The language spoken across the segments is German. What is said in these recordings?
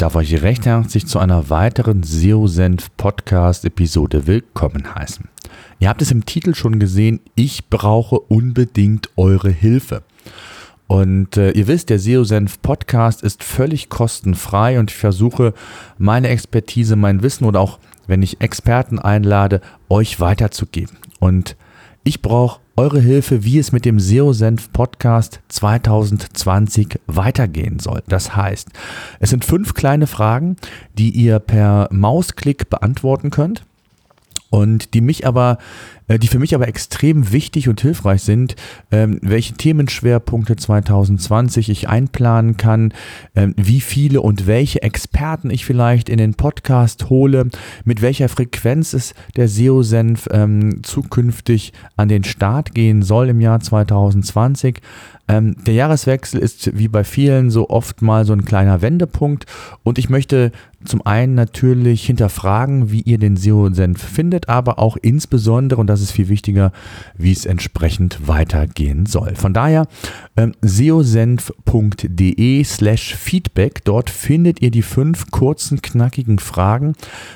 Darf euch recht herzlich zu einer weiteren SEO-Senf-Podcast-Episode willkommen heißen. Ihr habt es im Titel schon gesehen, ich brauche unbedingt eure Hilfe. Und äh, ihr wisst, der SEO-Senf-Podcast ist völlig kostenfrei und ich versuche meine Expertise, mein Wissen oder auch, wenn ich Experten einlade, euch weiterzugeben. Und ich brauche eure Hilfe, wie es mit dem SEO-Senf Podcast 2020 weitergehen soll. Das heißt, es sind fünf kleine Fragen, die ihr per Mausklick beantworten könnt und die mich aber, äh, die für mich aber extrem wichtig und hilfreich sind, ähm, welche Themenschwerpunkte 2020 ich einplanen kann, ähm, wie viele und welche Experten ich vielleicht in den Podcast hole, mit welcher Frequenz es der SEO-Senf ähm, zukünftig an den Start gehen soll im Jahr 2020. Ähm, der Jahreswechsel ist wie bei vielen so oft mal so ein kleiner Wendepunkt und ich möchte zum einen natürlich hinterfragen, wie ihr den SEO-Senf findet, aber auch insbesondere, und das ist viel wichtiger, wie es entsprechend weitergehen soll. Von daher ähm, seosenf.de slash Feedback, dort findet ihr die fünf kurzen, knackigen Fragen.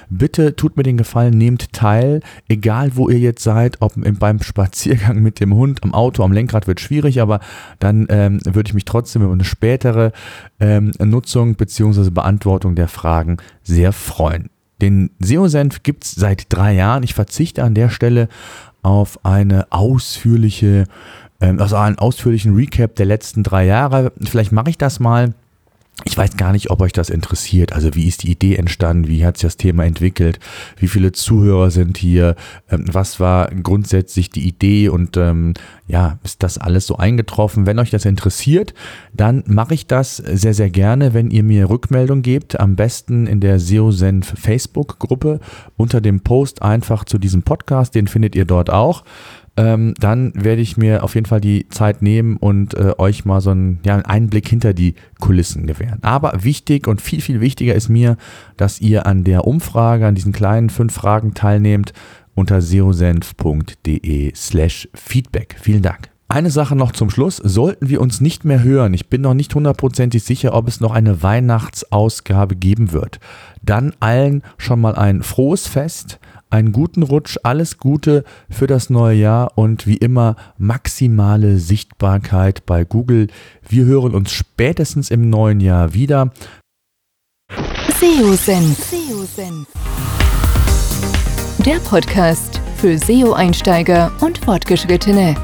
Bitte tut mir den Gefallen, nehmt teil, egal wo ihr jetzt seid, ob beim Spaziergang mit dem Hund, am Auto, am Lenkrad wird schwierig, aber dann ähm, würde ich mich trotzdem über eine spätere ähm, Nutzung bzw. Beantwortung der Fragen sehr freuen. Den SEO-Senf gibt es seit drei Jahren. Ich verzichte an der Stelle auf eine ausführliche, ähm, also einen ausführlichen Recap der letzten drei Jahre. Vielleicht mache ich das mal ich weiß gar nicht, ob euch das interessiert. Also wie ist die Idee entstanden? Wie hat sich das Thema entwickelt? Wie viele Zuhörer sind hier? Ähm, was war grundsätzlich die Idee? Und ähm, ja, ist das alles so eingetroffen? Wenn euch das interessiert, dann mache ich das sehr, sehr gerne, wenn ihr mir Rückmeldung gebt. Am besten in der SEO-Senf Facebook-Gruppe unter dem Post einfach zu diesem Podcast. Den findet ihr dort auch ähm, dann werde ich mir auf jeden Fall die Zeit nehmen und äh, euch mal so einen, ja, einen Einblick hinter die Kulissen gewähren. Aber wichtig und viel, viel wichtiger ist mir, dass ihr an der Umfrage, an diesen kleinen fünf Fragen teilnehmt unter seosenf.de slash Feedback. Vielen Dank. Eine Sache noch zum Schluss. Sollten wir uns nicht mehr hören, ich bin noch nicht hundertprozentig sicher, ob es noch eine Weihnachtsausgabe geben wird, dann allen schon mal ein frohes Fest, einen guten Rutsch, alles Gute für das neue Jahr und wie immer maximale Sichtbarkeit bei Google. Wir hören uns spätestens im neuen Jahr wieder. SEO-Senf. Der Podcast für SEO-Einsteiger und Fortgeschrittene.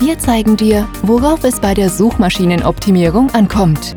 Wir zeigen dir, worauf es bei der Suchmaschinenoptimierung ankommt.